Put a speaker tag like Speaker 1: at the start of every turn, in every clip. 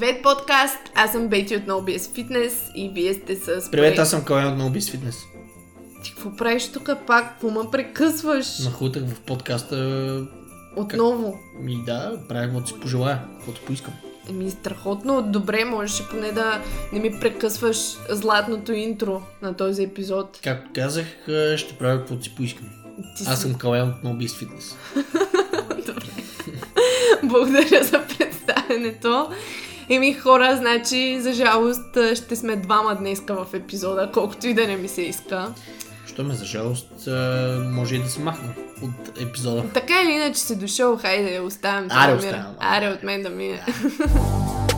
Speaker 1: Привет, подкаст! Аз съм Бети от NoBS Fitness и вие сте с...
Speaker 2: Привет, аз съм Кален от NoBS Fitness.
Speaker 1: Ти какво правиш тук пак? Какво ме прекъсваш?
Speaker 2: Нахутах в подкаста...
Speaker 1: Отново?
Speaker 2: Ми да, правя каквото си пожелая, каквото поискам.
Speaker 1: Еми, страхотно. Добре, можеше поне да не ми прекъсваш златното интро на този епизод.
Speaker 2: Както казах, ще правя каквото си поискам.
Speaker 1: Ти
Speaker 2: Аз
Speaker 1: си-
Speaker 2: съм Кален от NoBS Fitness.
Speaker 1: Благодаря за представянето. Еми хора, значи за жалост ще сме двама днеска в епизода, колкото и да не ми се иска.
Speaker 2: Що ме за жалост, може и да се махна от епизода.
Speaker 1: Така или иначе си дошъл, хайде да оставям.
Speaker 2: Аре,
Speaker 1: да
Speaker 2: оставям.
Speaker 1: Аре, от мен да мине.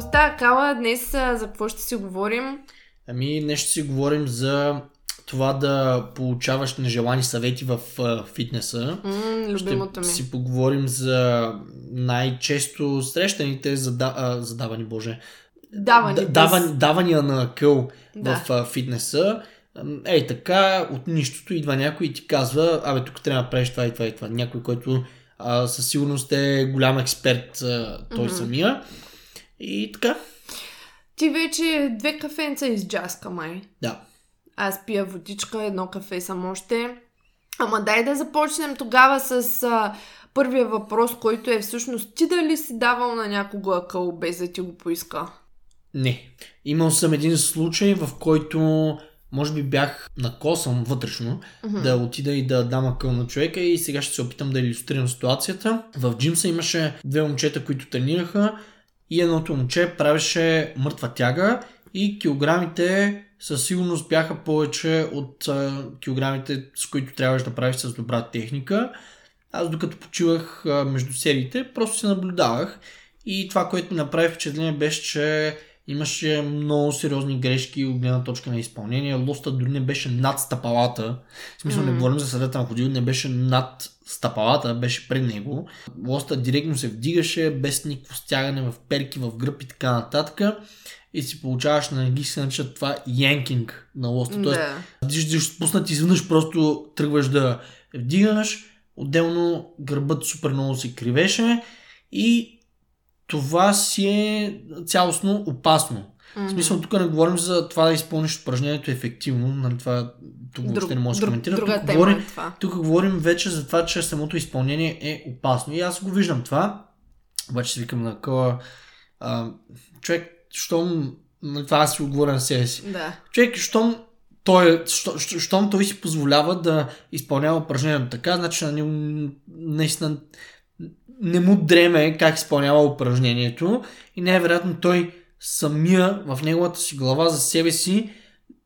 Speaker 1: Какво става, Кала? Днес а, за какво ще си говорим?
Speaker 2: Ами, днес ще си говорим за това да получаваш нежелани съвети в а, фитнеса.
Speaker 1: М, любимото ми.
Speaker 2: Ще си поговорим за най-често срещаните зада... а, задавани, боже,
Speaker 1: Давани.
Speaker 2: Да-
Speaker 1: без-
Speaker 2: даван, давания на къл
Speaker 1: Да.
Speaker 2: в а, фитнеса. Ей така, от нищото идва някой и ти казва, абе тук трябва да правиш това и това и това. Някой, който а, със сигурност е голям експерт а, той
Speaker 1: Мгм.
Speaker 2: самия. И така,
Speaker 1: Ти вече две кафенца изджаска, май.
Speaker 2: да.
Speaker 1: Аз пия водичка, едно кафе съм още. Ама дай да започнем тогава с а, първия въпрос, който е всъщност ти дали си давал на някого акъл без да ти го поиска?
Speaker 2: Не. Имал съм един случай, в който може би бях накосан вътрешно
Speaker 1: Мгм.
Speaker 2: да отида и да дам акъл на човека и сега ще се опитам да иллюстрирам ситуацията. В джимса имаше две момчета, които тренираха и едното момче правеше мъртва тяга и килограмите със сигурност бяха повече от а, килограмите, с които трябваше да правиш с добра техника. Аз докато почивах а, между сериите, просто се наблюдавах и това, което ми направи впечатление беше, че имаше много сериозни грешки от гледна точка на изпълнение. Лоста дори не беше над стъпалата. В смисъл не
Speaker 1: М.
Speaker 2: говорим за съдата на ходил, не беше над стъпалата, беше пред него. Лоста директно се вдигаше, без никакво стягане в перки, в гръб и така нататък. И си получаваш на английски се нарича това янкинг на лоста. Тоест,
Speaker 1: Да.
Speaker 2: виждаш спуснат изведнъж просто тръгваш да вдигаш, отделно гърбът супер много се кривеше и това си е цялостно опасно. В смисъл, тук не говорим за това да изпълниш упражнението ефективно, нали, това тук въобще не може да коментира.
Speaker 1: друга
Speaker 2: тук,
Speaker 1: тема
Speaker 2: говорим,
Speaker 1: е това.
Speaker 2: тук говорим вече за това, че самото изпълнение е опасно. И аз го виждам това, обаче си викам на къла, а, човек, щом, нали, това аз си го говоря на себе си,
Speaker 1: Да.
Speaker 2: човек, щом той, що, що- щом той си позволява да изпълнява упражнението така, значи на него наистина не му дреме как изпълнява упражнението и най-вероятно той самия в неговата си глава за себе си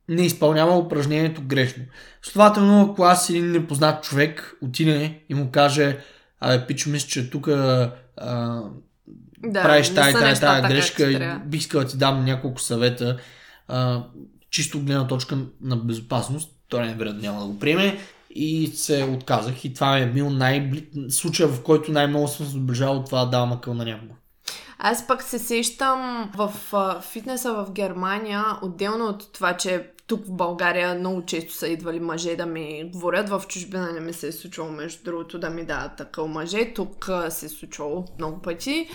Speaker 2: не изпълнява упражнението грешно. Следователно, ако аз един непознат човек отиде и му каже, абе, пичо, мисля, че тук
Speaker 1: Да,
Speaker 2: правиш
Speaker 1: не
Speaker 2: тая, тая, тая грешка и бих искал да ти дам няколко съвета, а, чисто гледна точка на безопасност, той най-вероятно няма да го приеме и се отказах и това е бил най случая, в който най-много съм се доближавал това да давам акъл на някого.
Speaker 1: Аз пък се сещам в фитнеса в Германия, отделно от това, че тук в България много често са идвали мъже да ми говорят. В чужбина не ми се е случвало, между другото, да ми дадат такъв мъже. Тук се е случвало много пъти.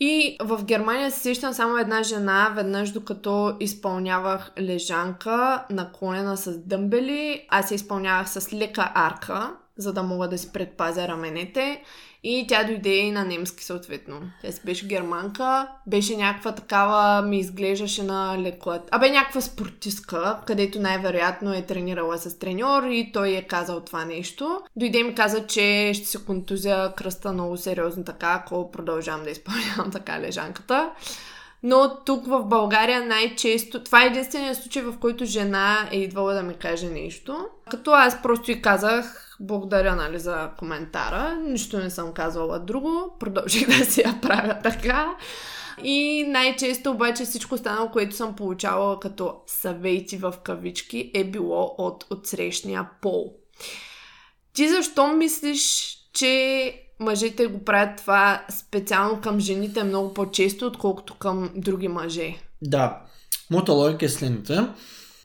Speaker 1: И в Германия се сещам само една жена, веднъж докато изпълнявах лежанка, наклонена с дъмбели. Аз я изпълнявах с лека арка, за да мога да си предпазя раменете. И тя дойде и на немски съответно. Тя си беше германка, беше някаква такава, ми изглеждаше на леко... Абе някаква спортистка, където най-вероятно е тренирала с треньор и той е казал това нещо. Дойде ми каза, че ще се контузя кръста много сериозно така, ако продължавам да изпълнявам така лежанката. Но тук в България най-често, това е единственият случай, в който жена е идвала да ми каже нещо. Като аз просто и казах, благодаря нали, за коментара, нищо не съм казвала друго, продължих да си я правя така. И най-често обаче всичко останало, което съм получавала като съвети в кавички, е било от отсрещния пол. Ти защо мислиш, че мъжете го правят това специално към жените много по-често, отколкото към други мъже.
Speaker 2: Да. Моята логика е следната.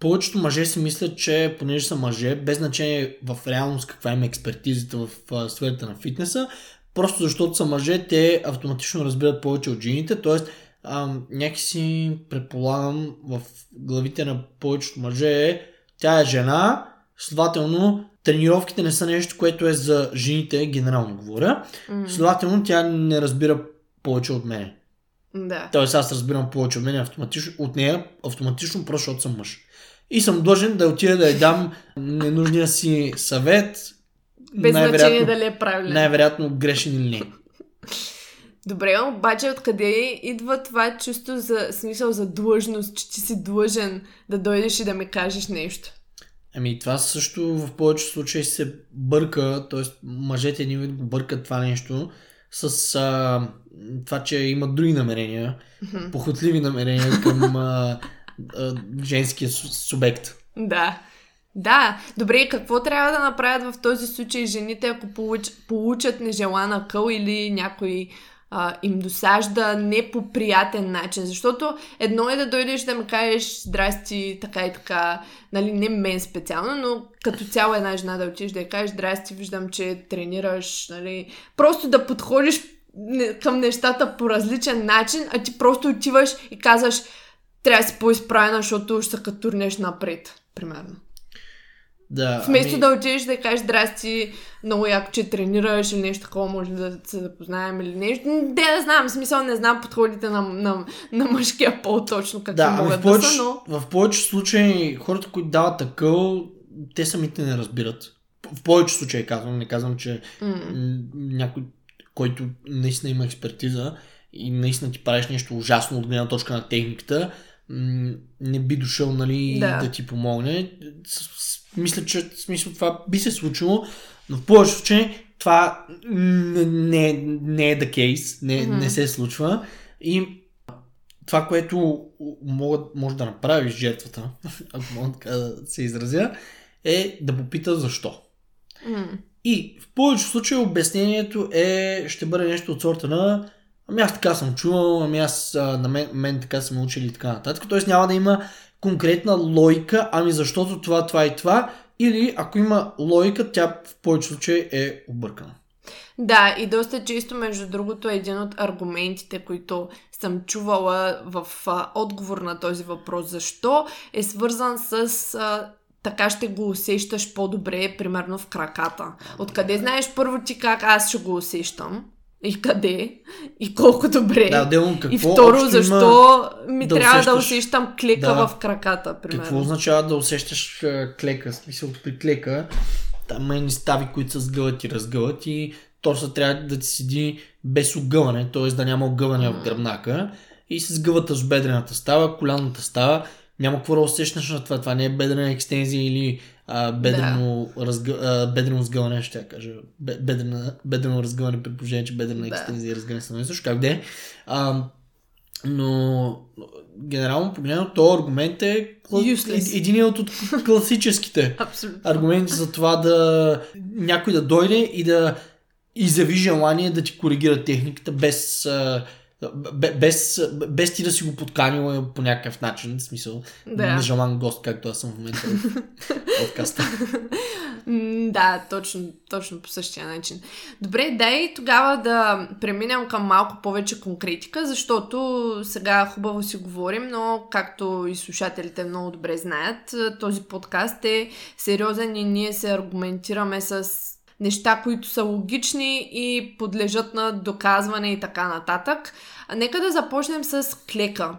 Speaker 2: Повечето мъже си мислят, че понеже са мъже, без значение в реалност каква им е експертизата в а, сферата на фитнеса, просто защото са мъже, те автоматично разбират повече от жените, т.е. някакси предполагам в главите на повечето мъже е, тя е жена, следователно тренировките не са нещо, което е за жените, генерално говоря. Следователно тя не разбира повече от мен.
Speaker 1: Да.
Speaker 2: Тоест аз разбирам повече от мен автоматично, от нея автоматично, просто защото съм мъж. И съм длъжен да отида да й дам ненужния си съвет.
Speaker 1: Без значение дали е правилен.
Speaker 2: Най-вероятно грешен или не.
Speaker 1: Добре, обаче откъде идва това чувство за смисъл за длъжност, че ти си длъжен да дойдеш и да ми кажеш нещо?
Speaker 2: Ами това също в повечето случаи се бърка, т.е. мъжете ни бъркат това нещо с а, това, че имат други намерения, mm-hmm. похотливи намерения към а, а, женския субект.
Speaker 1: Да. Да, добре, какво трябва да направят в този случай жените, ако получ, получат нежелана къл или някой а, им досажда не по приятен начин. Защото едно е да дойдеш да ми кажеш здрасти, така и така, нали, не мен специално, но като цяло една жена да отидеш да я кажеш здрасти, виждам, че тренираш, нали, просто да подходиш към нещата по различен начин, а ти просто отиваш и казваш трябва да си по-изправена, защото ще се катурнеш напред, примерно.
Speaker 2: Да,
Speaker 1: Вместо ами... да отидеш да кажеш здрасти, много яко, че тренираш или нещо такова, може да се запознаем или нещо. Де да знам, в смисъл не знам подходите на, на, на мъжкия пол точно какви да, могат в повече, да са, но...
Speaker 2: В повечето случаи хората, които дават такъв, те самите не разбират. В повечето случаи казвам, не казвам, че mm. някой, който наистина има експертиза и наистина ти правиш нещо ужасно от гледна точка на техниката, не би дошъл нали, да. да ти помогне. Мисля, че в смисъл това би се случило, но в повечето случаи това не, не, е the case, не, mm-hmm. не се случва. И това, което могат, може да направи жертвата, ако мога да се изразя, е да попита защо.
Speaker 1: Mm.
Speaker 2: И в повечето случаи обяснението е, ще бъде нещо от сорта на ами аз така съм чувал, ами аз на мен, мен така съм учили и така нататък. Тоест няма да има конкретна логика, ами защото това, това и това, или ако има логика, тя в повече случаи е объркана.
Speaker 1: Да, и доста често, между другото, е един от аргументите, които съм чувала в а, отговор на този въпрос, защо е свързан с а, така ще го усещаш по-добре, примерно в краката. Откъде знаеш първо ти как аз ще го усещам? И къде? И колко добре?
Speaker 2: Да, дело, какво
Speaker 1: и второ, защо ми да трябва усещаш... да усещам клека да. в краката, примерно.
Speaker 2: Какво означава да усещаш клека? Смисъл, при клека там е стави, които се сгъват и разгъват и торса трябва да ти седи без огъване, т.е. да няма огъване mm. в гръбнака и се сгъвата с бедрената става, коляната става, няма какво да усещаш на това. Това не е бедрена екстензия или а, бедрено, да. разгъ... а, бедрено сгъване, ще я кажа. Бедрена, бедрено разгъване при положение, че бедрена да. екстензия и разгъване са също. Как де? А, но генерално погледно, то аргумент е един от класическите аргументи за това да някой да дойде и да изяви желание да ти коригира техниката без без, без ти да си го подканил по някакъв начин, в смисъл, да. нежелан гост, както аз съм в момента в подкаста.
Speaker 1: да, точно, точно по същия начин. Добре, дай тогава да преминем към малко повече конкретика, защото сега хубаво си говорим, но както и слушателите много добре знаят, този подкаст е сериозен и ние се аргументираме с неща, които са логични и подлежат на доказване и така нататък. Нека да започнем с клека.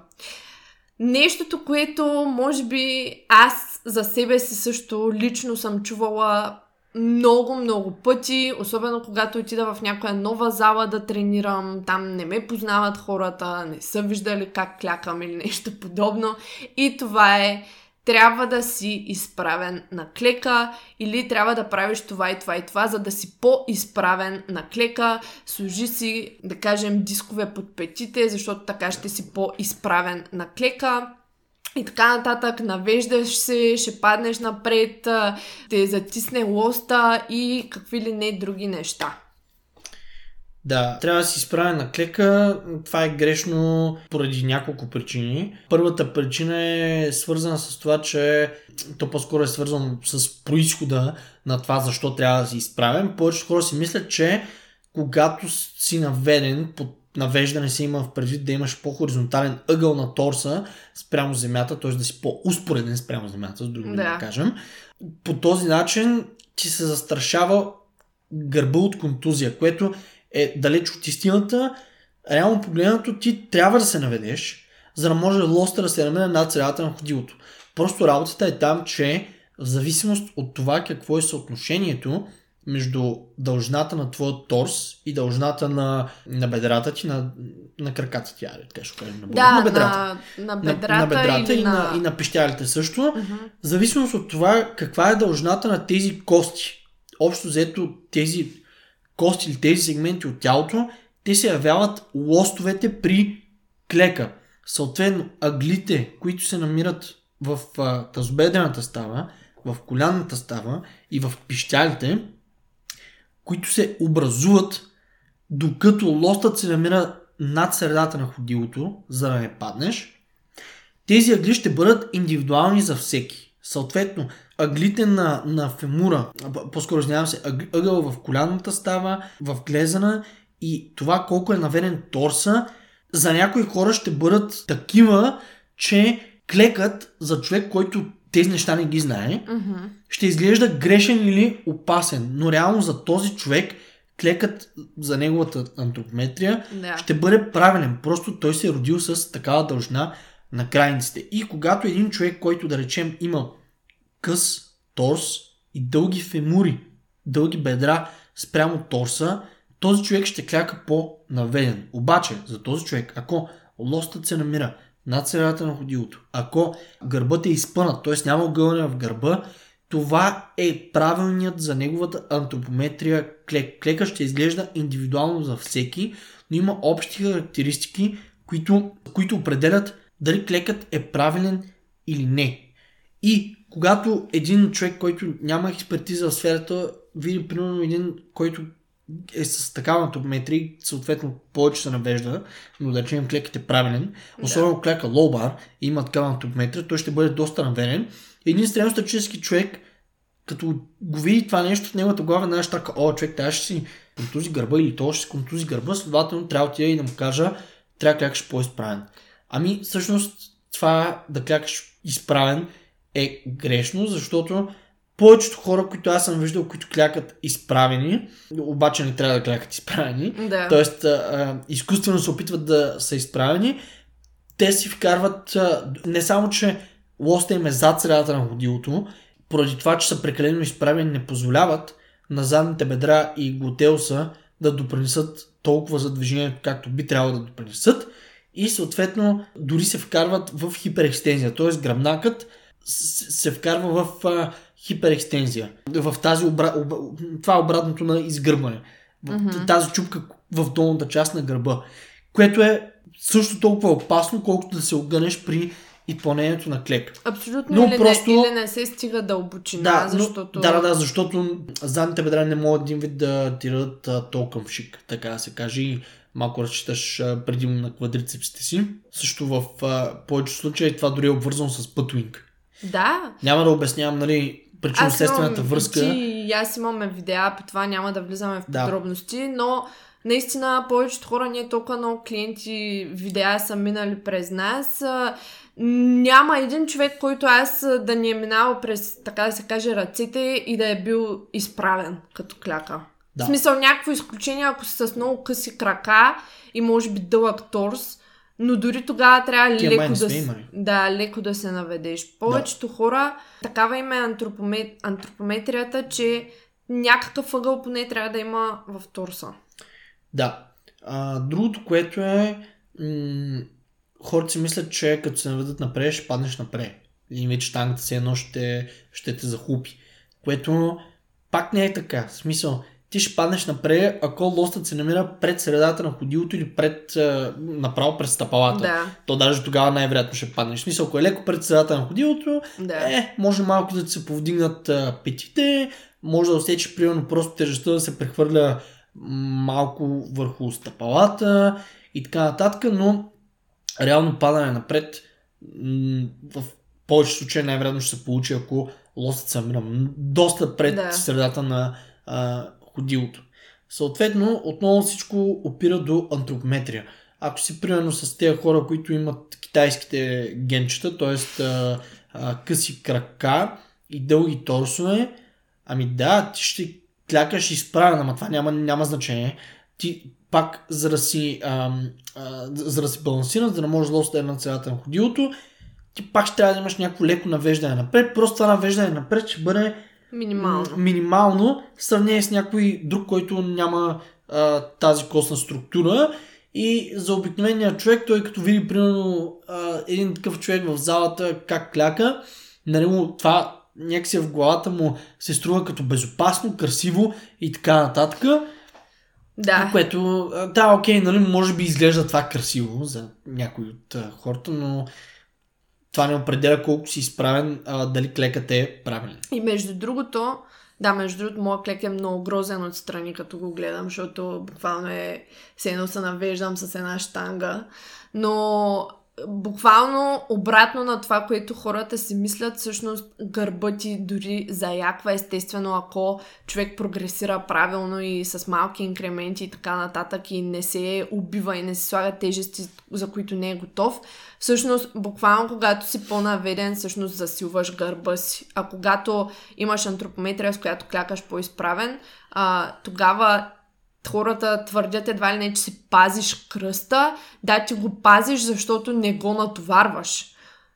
Speaker 1: Нещото, което може би аз за себе си също лично съм чувала много, много пъти, особено когато отида в някоя нова зала да тренирам, там не ме познават хората, не са виждали как клякам или нещо подобно. И това е трябва да си изправен на клека или трябва да правиш това и това и това, за да си по-изправен на клека. Служи си, да кажем, дискове под петите, защото така ще си по-изправен на клека. И така нататък, навеждаш се, ще паднеш напред, те затисне лоста и какви ли не други неща.
Speaker 2: Да, трябва да си изправя на клека. Това е грешно поради няколко причини. Първата причина е свързана с това, че то по-скоро е свързано с происхода на това защо трябва да си изправен. Повечето хора си мислят, че когато си наведен под навеждане се има в предвид да имаш по-хоризонтален ъгъл на торса спрямо земята, т.е. да си по-успореден спрямо земята, с други да. да кажем. По този начин ти се застрашава гърба от контузия, което е далеч от истината. Реално погледнато ти трябва да се наведеш, за да може лоста да се намене над средата на ходилото. Просто работата е там, че в зависимост от това какво е съотношението между дължината на твоя торс и дължината на, на бедрата ти, на, на краката ти, аре, така ще кажем. На,
Speaker 1: да, на бедрата. На, на бедрата, на, на бедрата
Speaker 2: и, на... на, и на пищялите също. Uh-huh. В зависимост от това каква е дължината на тези кости. Общо взето тези кости или тези сегменти от тялото, те се явяват лостовете при клека. Съответно, аглите, които се намират в тазобедрената става, в колянната става и в пищялите, които се образуват докато лостът се намира над средата на ходилото, за да не паднеш, тези агли ще бъдат индивидуални за всеки. Съответно, аглите на, на фемура, по-скоро извинявам се, ъгъл в колянната става, в глезана и това колко е наведен торса, за някои хора ще бъдат такива, че клекът за човек, който тези неща не ги знае,
Speaker 1: mm-hmm.
Speaker 2: ще изглежда грешен или опасен. Но реално за този човек клекът за неговата антропометрия
Speaker 1: yeah.
Speaker 2: ще бъде правилен. Просто той се е родил с такава дължина на крайниците. И когато един човек, който да речем има къс торс и дълги фемури, дълги бедра спрямо торса, този човек ще кляка по-наведен. Обаче, за този човек, ако лостът се намира над средата на ходилото. Ако гърбът е изпънат, т.е. няма огълня в гърба, това е правилният за неговата антропометрия клек. Клека ще изглежда индивидуално за всеки, но има общи характеристики, които, които определят дали клекът е правилен или не. И когато един човек, който няма експертиза в сферата, види примерно един, който е с такава антропометрия, съответно повече се навежда, но да речем клек е правилен, особено да. клека лоубар и има такава антропометрия, той ще бъде доста наведен. Един средностатически човек, като го види това нещо в неговата глава, знаеш така, о, човек, трябва ще си контузи гърба или то ще си контузи гърба, следователно трябва да отида и да му кажа, трябва да клякаш по-изправен. Ами, всъщност, това да клякаш изправен е грешно, защото повечето хора, които аз съм виждал, които клякат изправени, обаче не трябва да клякат изправени,
Speaker 1: да.
Speaker 2: т.е. изкуствено се опитват да са изправени, те си вкарват а, не само, че лоста им е зад средата на ходилото, поради това, че са прекалено изправени, не позволяват на задните бедра и глутеуса да допринесат толкова за движението, както би трябвало да допринесат и съответно дори се вкарват в хиперекстензия, т.е. гръбнакът се вкарва в а, хиперекстензия. В тази обра... об... това е обратното на изгърбване. Mm-hmm. тази чупка в долната част на гърба. Което е също толкова опасно, колкото да се огънеш при изпълнението на клек.
Speaker 1: Абсолютно. Но или, просто... не, или не се стига дълбочина,
Speaker 2: да,
Speaker 1: защото...
Speaker 2: Да, да, да, защото задните бедра не могат един вид да ти дадат толкова шик, така да се каже. И малко разчиташ предимно на квадрицепсите си. Също в а, повечето случаи това дори е обвързано с пътвинг.
Speaker 1: Да.
Speaker 2: Няма да обяснявам, нали, причинно-следствената връзка.
Speaker 1: Ти и аз имаме видеа, по това няма да влизаме в подробности, да. но наистина повечето хора, ние толкова много клиенти видеа са минали през нас. Няма един човек, който аз да ни е минал през, така да се каже, ръцете и да е бил изправен като кляка. Да. В смисъл някакво изключение, ако си с много къси крака и може би дълъг торс, но дори тогава трябва Тия леко да, да, леко да се наведеш. Повечето да. хора, такава има антропомет, антропометрията, че някакъв ъгъл поне трябва да има в торса.
Speaker 2: Да. А, другото, което е м- хората си мислят, че като се наведат напред, ще паднеш напред. И вече штангата си едно ще, ще те захлупи. Което пак не е така. В смисъл, ти ще паднеш напред, ако лостът се намира пред средата на ходилото или пред, направо пред стъпалата.
Speaker 1: Да.
Speaker 2: То даже тогава най-вероятно ще паднеш. В смисъл, ако е леко пред средата на ходилото,
Speaker 1: да.
Speaker 2: е, може малко да ти се повдигнат петите, може да усетиш, примерно, просто тежестта да се прехвърля малко върху стъпалата и така нататък, но реално падане напред в повече случаи най-вероятно ще се получи, ако лосът се намира доста пред
Speaker 1: Да.
Speaker 2: средата на а, ходилото. Съответно, отново всичко опира до антропометрия. Ако си примерно с тези хора, които имат китайските генчета, т.е. Къси крака и дълги торсове, ами да, ти ще клякаш изправен, ама това няма, няма значение. Ти пак, за да си, за да си балансиран, за да може лоста да е на цената на ходилото, ти пак ще трябва да имаш някакво леко навеждане напред. Просто това навеждане напред ще бъде
Speaker 1: Минимално.
Speaker 2: минимално в сравнение с някой друг, който няма а, тази костна структура. И за обикновения човек, той като види примерно а, един такъв човек в залата как кляка, нали му това някакси в главата му се струва като безопасно, красиво и така нататък.
Speaker 1: Да.
Speaker 2: Което, да, окей, нали, може би изглежда това красиво за някои от а, хората, но това не определя колко си изправен, а, дали клекът е правилен.
Speaker 1: И между другото, да, между другото, моят клек е много грозен отстрани, като го гледам, защото буквално е, се едно се навеждам с една штанга. Но буквално обратно на това, което хората си мислят, всъщност гърба ти дори заяква естествено, ако човек прогресира правилно и с малки инкременти и така нататък и не се убива и не се слага тежести, за които не е готов. Всъщност, буквално когато си по-наведен, всъщност засилваш гърба си. А когато имаш антропометрия, с която клякаш по-изправен, а, тогава хората твърдят едва ли не, че си пазиш кръста. Да, ти го пазиш, защото не го натоварваш.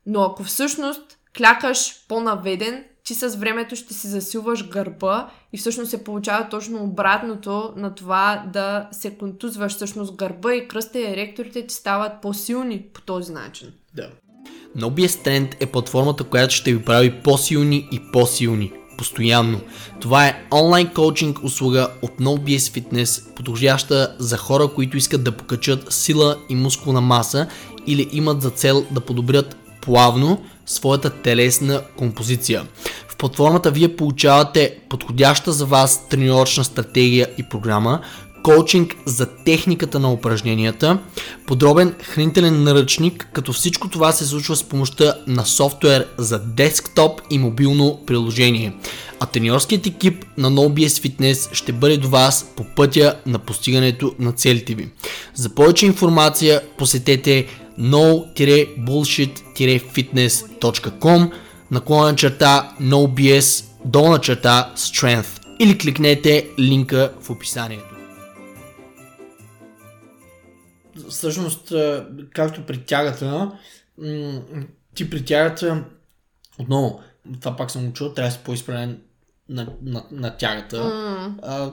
Speaker 1: Но ако всъщност клякаш по-наведен, ти с времето ще си засилваш гърба и всъщност се получава точно обратното на това да се контузваш. Всъщност гърба и кръста и еректорите ти стават по-силни по този начин.
Speaker 2: Да.
Speaker 3: NoBS Trend е платформата, която ще ви прави по-силни и по-силни. Постоянно. Това е онлайн коучинг услуга от NoBS Fitness, подходяща за хора, които искат да покачат сила и мускулна маса или имат за цел да подобрят плавно своята телесна композиция. В платформата вие получавате подходяща за вас тренировъчна стратегия и програма, коучинг за техниката на упражненията, подробен хранителен наръчник, като всичко това се случва с помощта на софтуер за десктоп и мобилно приложение. А треньорският екип на NoBS Fitness ще бъде до вас по пътя на постигането на целите ви. За повече информация посетете no-bullshit-fitness.com наклона черта NoBS долна черта Strength или кликнете линка в описанието.
Speaker 2: Всъщност, както при тягата, ти при тягата, отново, това пак съм учил, трябва да си по-изправен на, на, на тягата.
Speaker 1: М,
Speaker 2: А,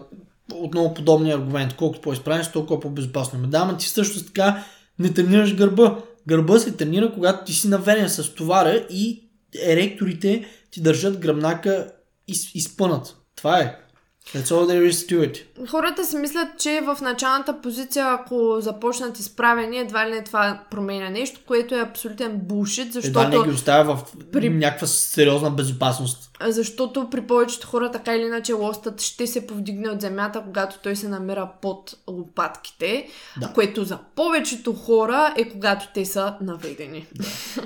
Speaker 2: отново подобния аргумент. Колкото по-изправен, толкова по-безопасно. Ме да, ама ти също така не тренираш гърба. Гърба се тренира, когато ти си наведен с товара и еректорите ти държат гръбнака из, изпънат. Това е. That's all there is to it.
Speaker 1: Хората си мислят, че в началната позиция, ако започнат изправени, едва ли не това променя нещо, което е абсолютен булшит,
Speaker 2: Едва не
Speaker 1: защото,
Speaker 2: ги оставя в
Speaker 1: при-
Speaker 2: някаква сериозна безопасност.
Speaker 1: защото при повечето хора така или иначе лостът ще се повдигне от земята, когато той се намира под лопатките,
Speaker 2: Да.
Speaker 1: което за повечето хора е когато те са наведени.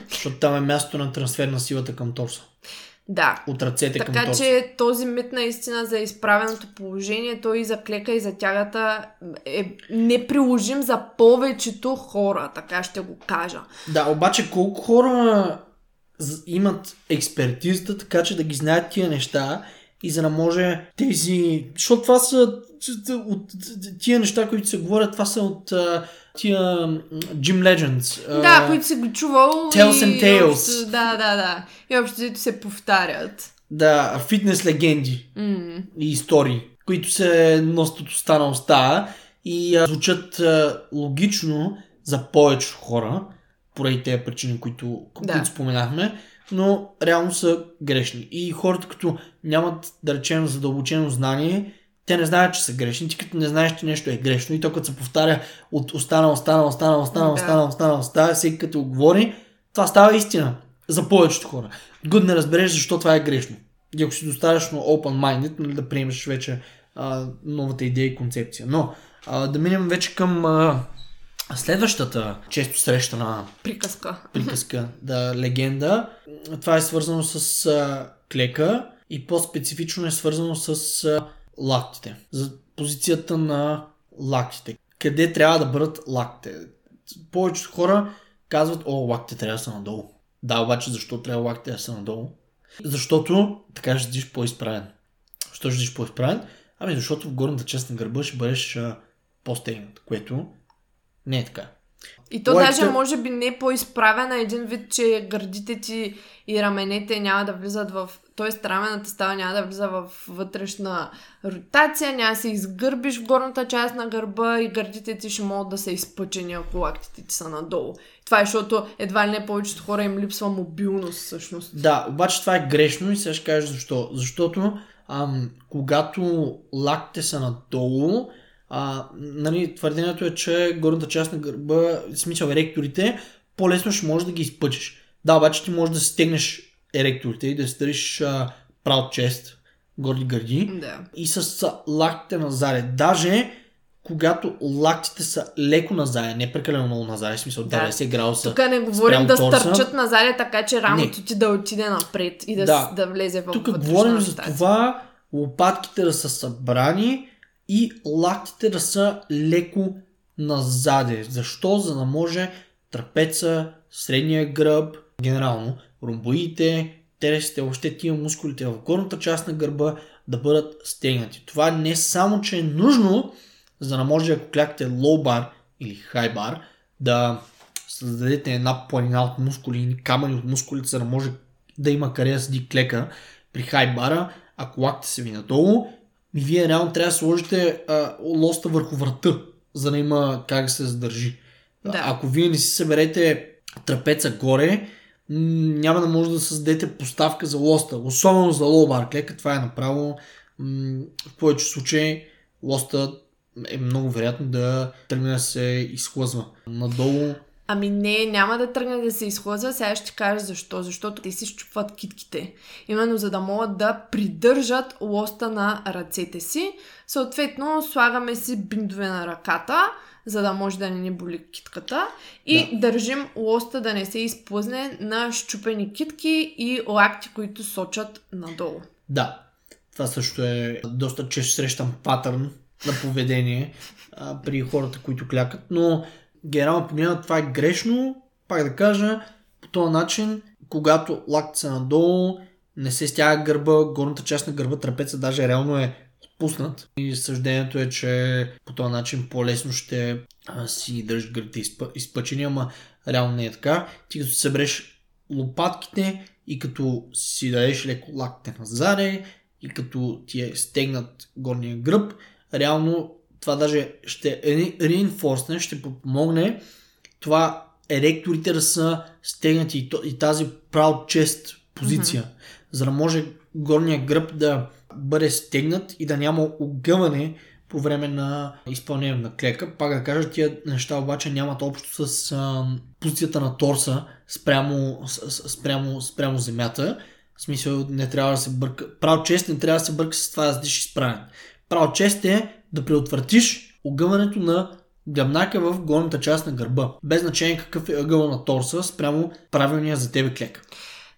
Speaker 2: Защото там е място на трансфер на силата към торса.
Speaker 1: Да.
Speaker 2: От ръцете към
Speaker 1: Така че този мит наистина за изправеното положение, той и за клека и за тягата е неприложим за повечето хора, така ще го кажа.
Speaker 2: Да, обаче колко хора имат експертизата, така че да ги знаят тия неща и за да може тези... Защото това са от тия неща, които се говорят, това са от тия Gym Legends.
Speaker 1: Да, които си го чувал.
Speaker 2: Tales and Tales.
Speaker 1: Общо, да, да, да. И общо се повтарят.
Speaker 2: Да, фитнес легенди
Speaker 1: М.
Speaker 2: и истории, които се носят от уста на уста и а, звучат а, логично за повечето хора, поради тези причини, които,
Speaker 1: Да.
Speaker 2: които споменахме, но реално са грешни. И хората, като нямат, да речем, задълбочено знание, те не знаят, че са грешни. Ти като не знаеш, че нещо е грешно и то като се повтаря от уста на уста на уста на уста на
Speaker 1: Да.
Speaker 2: уста на уста на уста, всеки като го говори, това става истина за повечето хора. Гуд не разбереш защо това е грешно. И ако си достатъчно open-minded, нали, да приемеш вече а, новата идея и концепция. Но а, да минем вече към а, следващата често срещана
Speaker 1: Приказка.
Speaker 2: приказка, да, легенда. Това е свързано с а, клека и по-специфично е свързано с а, лактите. За позицията на лактите. Къде трябва да бъдат лактите? Повечето хора казват, о, лактите трябва да са надолу. Да, обаче защо трябва лактите да са надолу? Защото така ще седиш по-изправен. Защо ще седиш по-изправен? Ами защото в горната част на гърба ще бъдеш по-стегнат, което не е така.
Speaker 1: И то
Speaker 2: Лайката-
Speaker 1: даже може би не по-изправена един вид, че гърдите ти и раменете няма да влизат в... Тоест рамената става няма да влиза в вътрешна ротация, няма да се изгърбиш в горната част на гърба и гърдите ти ще могат да са изпъчени, ако лактите ти са надолу. Това е защото едва ли не повечето хора им липсва мобилност всъщност.
Speaker 2: Да, обаче това е грешно и сега ще кажа защо. Защото ам, когато лактите са надолу, а, нали, твърдението е, че горната част на гърба, смисъл еректорите, по-лесно ще можеш да ги изпъчиш. Да, обаче ти можеш да стегнеш еректорите и да стъриш прав чест, горди гърди
Speaker 1: Да.
Speaker 2: и с лактите назаде. Даже когато лактите са леко назаде, не прекалено много назаде, в смисъл
Speaker 1: Да.
Speaker 2: 90 градуса.
Speaker 1: Тук не говорим да
Speaker 2: торса.
Speaker 1: стърчат назад, така че рамото ти да отиде напред и да,
Speaker 2: Да.
Speaker 1: да влезе в
Speaker 2: Тук говорим за това лопатките да са събрани и лактите да са леко назаде. Защо? За да може трапеца, средния гръб, генерално ромбоидите, тересите, въобще тия мускулите в горната част на гърба да бъдат стегнати. Това не само, че е нужно, за да може ако клякате low bar или high bar, да създадете една планина от мускули или камъни от мускулите, за да може да има къде да седи клека при хай бара, ако лакте се ви надолу, и вие реално трябва да сложите а, лоста върху врата, за да има как да се задържи.
Speaker 1: Да.
Speaker 2: Ако вие не си съберете трапеца горе, няма да може да създадете поставка за лоста, особено за лоу-бар клека, това е направо в повече случаи лоста е много вероятно да тръгне да се изхлъзва надолу.
Speaker 1: Ами не, няма да тръгне да се изхлъзва. Сега ще кажа защо. Защото те си щупват китките. Именно за да могат да придържат лоста на ръцете си. Съответно, слагаме си биндове на ръката, за да може да не ни боли китката. И държим лоста да не се изплъзне на щупени китки и лакти, които сочат надолу.
Speaker 2: Да, това също е доста често срещан патърн на поведение а, при хората, които клякат, но генерално погледнато това е грешно, пак да кажа, по този начин, когато лакти са надолу, не се стяга гърба, горната част на гърба, трапеца даже реално е отпуснат. И съждението е, че по този начин по-лесно ще си държиш гърдите изпъ, изпъчени, ама реално не е така. Ти като събереш лопатките и като си дадеш леко лактите назаде и като ти е стегнат горния гръб, реално това даже ще реинфорсне, ще помогне това еректорите да са стегнати и тази proud chest позиция, mm-hmm. за да може горния гръб да бъде стегнат и да няма огъване по време на изпълнение на клека. Пак да кажа, тия неща обаче нямат общо с а, позицията на торса спрямо, спрямо, спрямо земята. В смисъл не трябва да се бърка. Прав чест не трябва да се бърка с това да седиш изправен. Прав чест е да предотвратиш огъването на гръбнака в горната част на гърба. Без значение какъв е ъгъл на торса спрямо правилния за тебе клек.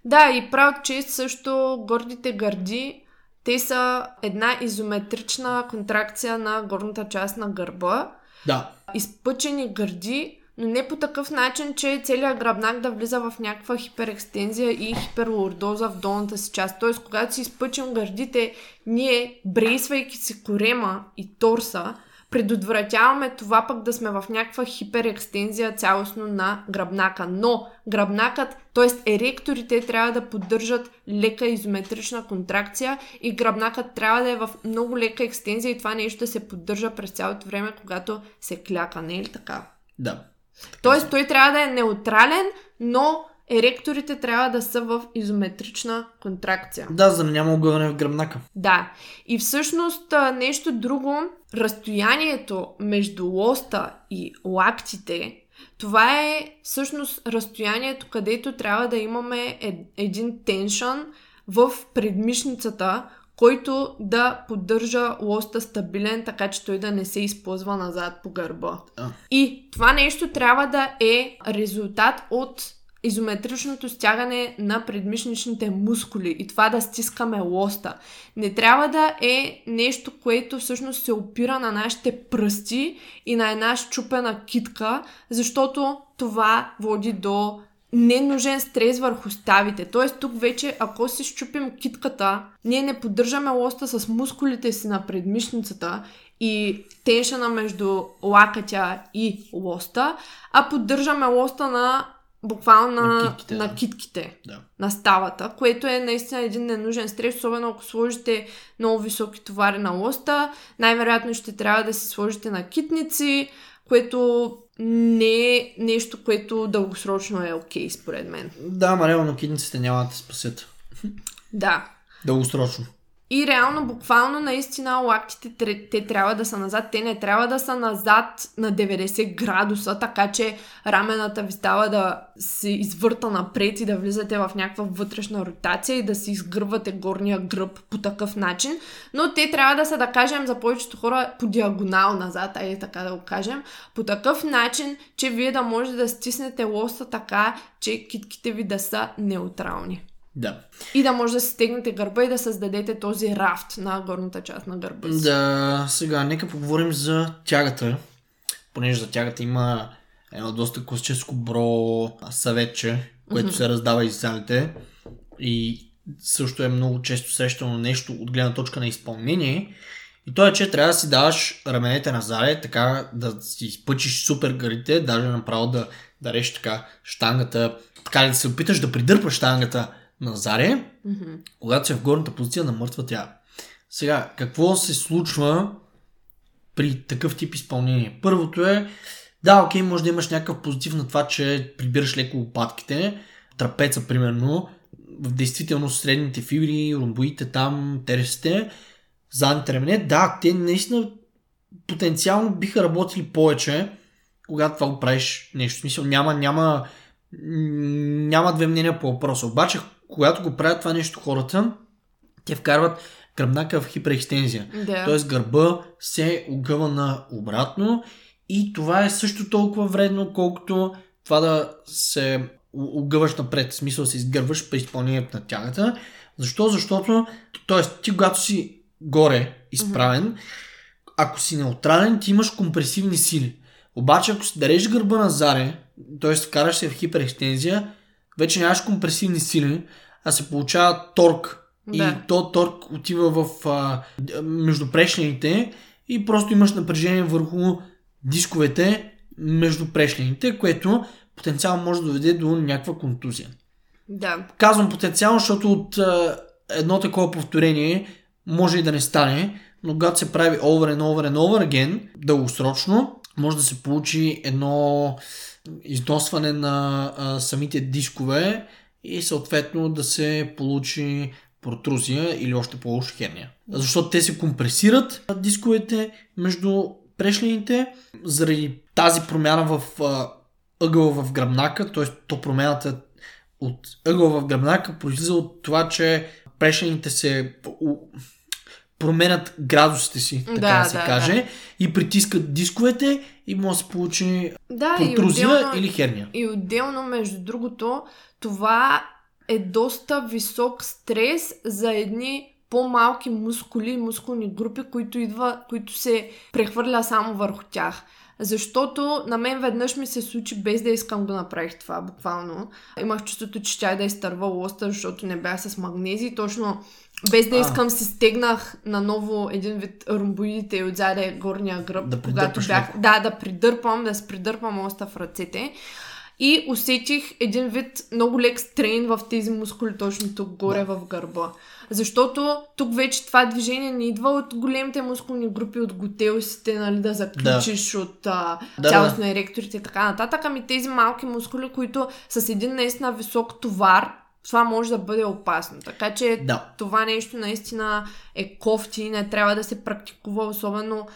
Speaker 1: Да, и правят чест също гордите гърди. Те са една изометрична контракция на горната част на гърба.
Speaker 2: Да,
Speaker 1: Изпъчени гърди, но не по такъв начин, че целият гръбнак да влиза в някаква хиперекстензия и хиперлордоза в долната си част. Тоест, когато си изпъчим гърдите, ние, брейсвайки си корема и торса, предотвратяваме това пък да сме в някаква хиперекстензия цялостно на гръбнака. Но гръбнакът, т.е. еректорите трябва да поддържат лека изометрична контракция и гръбнакът трябва да е в много лека екстензия и това нещо да се поддържа през цялото време, когато се кляка, не е ли така?
Speaker 2: да.
Speaker 1: Тоест той трябва да е неутрален, но еректорите трябва да са в изометрична контракция.
Speaker 2: Да, за да няма огъване в гръбнака.
Speaker 1: Да. И всъщност нещо друго, разстоянието между лоста и лактите, това е всъщност разстоянието, където трябва да имаме един теншън в предмишницата, който да поддържа лоста стабилен, така че той да не се използва назад по гърба.
Speaker 2: А.
Speaker 1: И това нещо трябва да е резултат от изометричното стягане на предмишничните мускули и това да стискаме лоста. Не трябва да е нещо, което всъщност се опира на нашите пръсти и на една щупена китка, защото това води до ненужен стрес върху ставите. Тоест тук вече, ако си щупим китката, ние не поддържаме лоста с мускулите си на предмишницата и теншена между лакътя и лоста, а поддържаме лоста на буквално на,
Speaker 2: На китките,
Speaker 1: на
Speaker 2: да.
Speaker 1: китките
Speaker 2: Да.
Speaker 1: на ставата, което е наистина един ненужен стрес, особено ако сложите много високи товари на лоста. Най-вероятно ще трябва да си сложите на китници, което не е нещо, което дългосрочно е окей, според мен.
Speaker 2: Да, ма реално китниците няма да те спасят.
Speaker 1: Да.
Speaker 2: Дългосрочно.
Speaker 1: И реално, буквално, наистина, лактите те трябва да са назад. Те не трябва да са назад на 90 градуса, така че рамената ви става да се извърта напред и да влизате в някаква вътрешна ротация и да си изгървате горния гръб по такъв начин. Но те трябва да са, да кажем, за повечето хора по диагонал назад, айде така да го кажем, по такъв начин, че вие да можете да стиснете лоста така, че китките ви да са неутрални.
Speaker 2: Да.
Speaker 1: И да може да си стегнете гърба и да създадете този рафт на горната част на гърба си.
Speaker 2: Да, сега нека поговорим за тягата. Понеже за тягата има едно доста класическо бро съветче, което се раздава из залите. И също е много често срещано нещо от гледна точка на изпълнение. И то е, че трябва да си даваш раменете назаде, така да си изпъчиш супер гърдите, даже направо да, да реш така штангата, така да се опиташ да придърпаш штангата назаде,
Speaker 1: Мгм.
Speaker 2: когато си в горната позиция на мъртва тя. Сега, какво се случва при такъв тип изпълнение? Първото е, да, окей, може да имаш някакъв позитив на това, че прибираш леко лопатките, трапеца, примерно, в действителност средните фибри, ромбоите там, тересите, задните рамене, да, те наистина потенциално биха работили повече, когато това го правиш нещо. В смисъл, няма, няма, няма две мнения по въпроса. Обаче, когато го правят това нещо хората, те вкарват гръбнака в хиперекстензия.
Speaker 1: Да.
Speaker 2: Тоест гърба се огъва на обратно и това е също толкова вредно, колкото това да се огъваш напред. В смисъл се изгърваш при изпълнението на тягата. Защо? Защото, т.е. ти когато си горе изправен, ако си неутрален, ти имаш компресивни сили. Обаче, ако си дареш гърба на заре, т.е. вкараш се в хиперекстензия, вече нямаш компресивни сили, а се получава торк. И
Speaker 1: Да.
Speaker 2: то торк отива в а, между прешлените и просто имаш напрежение върху дисковете между прешлените, което потенциално може да доведе до някаква контузия.
Speaker 1: Да.
Speaker 2: Казвам потенциално, защото от а, едно такова повторение може и да не стане, но когато се прави over and over and over again, дългосрочно, може да се получи едно износване на а, самите дискове и съответно да се получи протрузия или още по-лошо херния. Защото те се компресират дисковете между прешлените заради тази промяна в а, ъгъла в гръбнака, т.е. то промяната от ъгъла в гръбнака произлиза от това, че прешлените се променят градусите си, така да,
Speaker 1: Да,
Speaker 2: да се
Speaker 1: да,
Speaker 2: каже, и притискат дисковете и може да се получи
Speaker 1: Да,
Speaker 2: протрузия
Speaker 1: отделно,
Speaker 2: или херния.
Speaker 1: и отделно, между другото, това е доста висок стрес за едни по-малки мускули и мускулни групи, които, идва, които се прехвърля само върху тях. Защото на мен веднъж ми се случи без да искам да направих това, буквално. Имах чувството, че тя да изтърва лоста, защото не бях с магнези. Точно без да
Speaker 2: А.
Speaker 1: искам си стегнах наново един вид ромбоидите и отзаде горния гръб,
Speaker 2: Да
Speaker 1: когато бях... Да, да придърпам, да се придърпам лоста в ръцете. И усетих един вид много лек стрейн в тези мускули точно тук горе в гърба. Защото тук вече това движение не идва от големите мускулни групи, от готелсите, нали, да заключиш да. от а,
Speaker 2: Да,
Speaker 1: цялостно еректорите и така нататък. Ами тези малки мускули, които с един наистина висок товар, това може да бъде опасно. Така че
Speaker 2: Да.
Speaker 1: това нещо наистина е кофти и не трябва да се практикува особено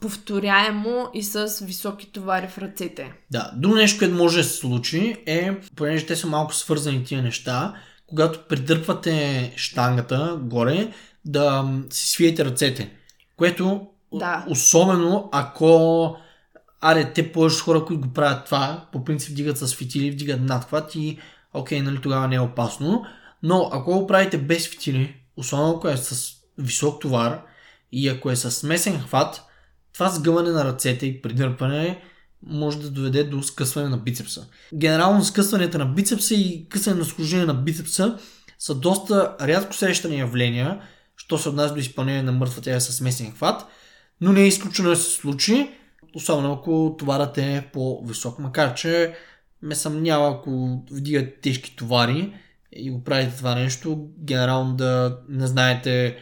Speaker 1: повторяемо и с високи товари в ръцете.
Speaker 2: Да, друго нещо, което може да се случи е, понеже те са малко свързани тия неща, когато придърпвате штангата горе, да си свиете ръцете. Което,
Speaker 1: Да.
Speaker 2: особено ако аре, те повече хора, които го правят това, по принцип вдигат с фитили, вдигат надхват и окей, нали, тогава не е опасно. Но ако го правите без фитили, особено ако е с висок товар и ако е с смесен хват, това сгъване на ръцете и придърпане може да доведе до скъсване на бицепса. Генерално скъсванията на бицепса и късане на схожение на бицепса са доста рядко срещани явления, що се отнася до изпълнение на мъртва тяга с смесен хват, но не е изключено да се случи, особено ако товарът е по-висок. Макар, че ме съмнява, ако вдигате тежки товари и го правите това нещо, генерално да не знаете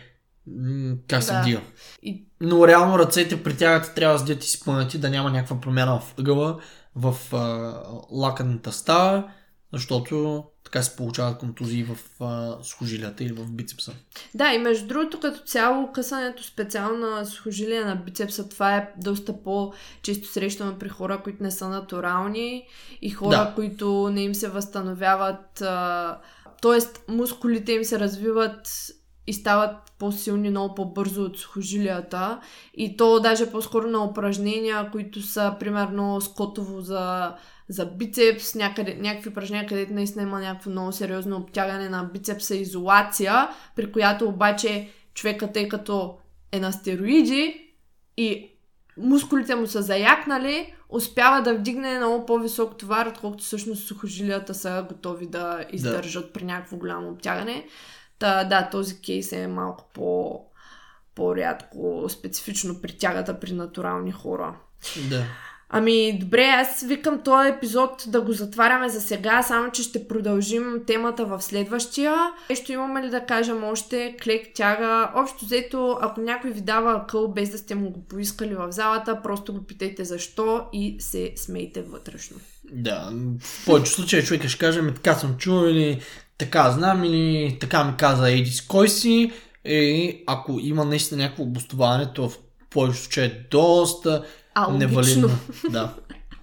Speaker 2: как се
Speaker 1: Да.
Speaker 2: вдига.
Speaker 1: И
Speaker 2: Но реално ръцете при тягата трябва да седят изпълнати, да няма някаква промяна в ъгъла, в а, лаканата става, защото така се получават контузии в а, сухожилията или в бицепса.
Speaker 1: Да, и между другото, като цяло, късането специално на сухожилие на бицепса, това е доста по-често срещано при хора, които не са натурални и хора,
Speaker 2: Да.
Speaker 1: които не им се възстановяват, а, т.е. мускулите им се развиват и стават по-силни много по-бързо от сухожилията и то даже по-скоро на упражнения, които са примерно скотово за, за бицепс, някъде, някакви упражнения, където наистина има някакво много сериозно обтягане на бицепса, изолация, при която обаче човека, тъй като е на стероиди и мускулите му са заякнали, успява да вдигне много по-висок товар, отколкото всъщност сухожилията са готови да издържат при някакво голямо обтягане. Та, да, този кейс е малко по, по-рядко специфично при тягата при натурални хора.
Speaker 2: Да.
Speaker 1: Ами, добре, аз викам този епизод да го затваряме за сега, само че ще продължим темата в следващия. Нещо имаме ли да кажем още? Клек, тяга. Общо взето, ако някой ви дава къл без да сте му го поискали в залата, просто го питайте защо и се смейте вътрешно.
Speaker 2: Да, в повече случаи човека ще каже, така съм чул или така знам или така ми каза еди с кой си. И ако има наистина някакво обосноваване, то в повече случаи е доста
Speaker 1: А,
Speaker 2: невалидно. Да.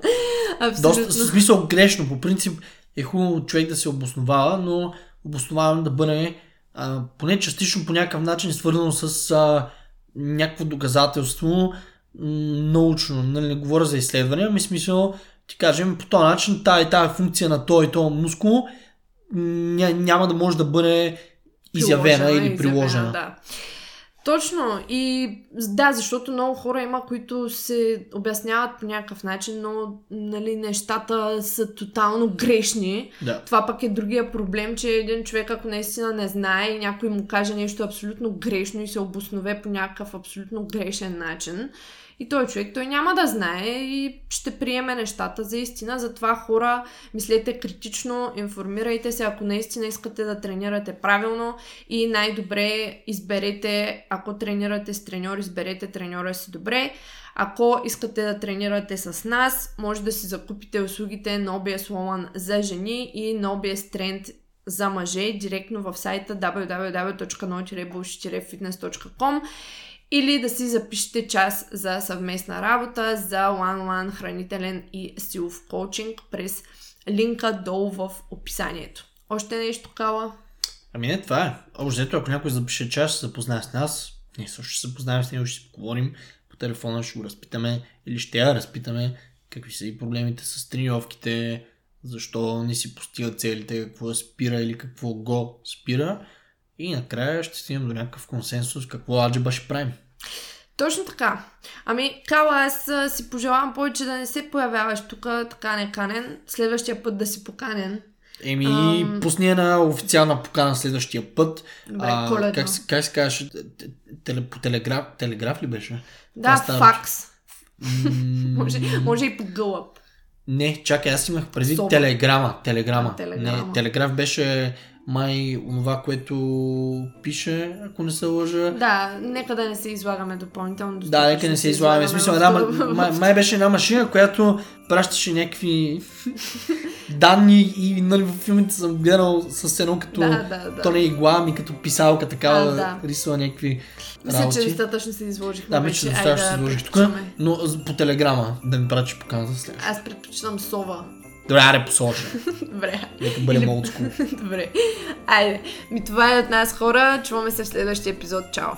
Speaker 1: Абсолютно.
Speaker 2: Доста, в смисъл грешно. По принцип е хубаво човек да се обосновава, но обосноваване да бъде а, поне частично по някакъв начин свързано с а, някакво доказателство научно. Нали, не говоря за изследване, ами смисъл ти кажем по този начин тая и тая функция на този и този мускул ня, няма да може да бъде изявена или приложена.
Speaker 1: Да. Точно. И да, защото много хора има, които се обясняват по някакъв начин, но нали, нещата са тотално грешни.
Speaker 2: Да.
Speaker 1: Това пък е другия проблем, че един човек, ако наистина не знае и някой му каже нещо абсолютно грешно и се обоснове по някакъв абсолютно грешен начин, и той човек, той няма да знае и ще приеме нещата за истина. Затова хора, мислете критично, информирайте се, ако наистина искате да тренирате правилно и най-добре изберете, ако тренирате с треньор, изберете треньора си добре. Ако искате да тренирате с нас, може да си закупите услугите на OBS Woman за жени и на OBS Trend за мъже директно в сайта www.no-bullshit-fitness.com или да си запишете час за съвместна работа за one-one хранителен и силов коучинг през линка долу в описанието. Още нещо, Кала?
Speaker 2: Ами не, това е. Общо ако някой запише час, се запознае с нас. Ние също ще се запознаем с него, ще си поговорим по телефона, ще го разпитаме или ще я разпитаме какви са и проблемите с тренировките, защо не си постига целите, какво спира или какво го спира. И накрая ще стигнем до някакъв консенсус, какво аджиба ще правим.
Speaker 1: Точно така. Ами, Кала, аз а, си пожелавам повече да не се появяваш тук така неканен. Следващия път да си поканен.
Speaker 2: Еми,
Speaker 1: Ам.
Speaker 2: пусни една официална покана следващия път.
Speaker 1: Добре, коледно.
Speaker 2: как, как се казваше? Теле, по телеграф, телеграф ли беше?
Speaker 1: Да,
Speaker 2: става?
Speaker 1: факс.
Speaker 2: М,
Speaker 1: Може, може и по гълъб.
Speaker 2: Не, чакай, аз имах предвид
Speaker 1: Соба.
Speaker 2: телеграма. Телеграма.
Speaker 1: А, телеграма.
Speaker 2: Не, телеграф беше май онова, което пише, ако не се лъжа.
Speaker 1: Да, нека да не се излагаме допълнително.
Speaker 2: Да, нека не се излагаме. Смисъл, една, май, май беше една машина, която пращаше някакви данни и нали, в филмите съм гледал с едно като...
Speaker 1: Да, да, да.
Speaker 2: То не е игла, ами като писалка, така
Speaker 1: А,
Speaker 2: да.
Speaker 1: да.
Speaker 2: рисува някакви
Speaker 1: Мисля, че достатъчно се изложихме.
Speaker 2: Да, мисля, че достатъчно се изложих тук, но по телеграма да ми прачи покана за след.
Speaker 1: Аз предпочитам сова.
Speaker 2: Добре, аре посложа.
Speaker 1: Добре.
Speaker 2: Нека олдскул.
Speaker 1: Добре. Айде. Ми това е от нас хора. Чуваме се в следващия епизод. Чао.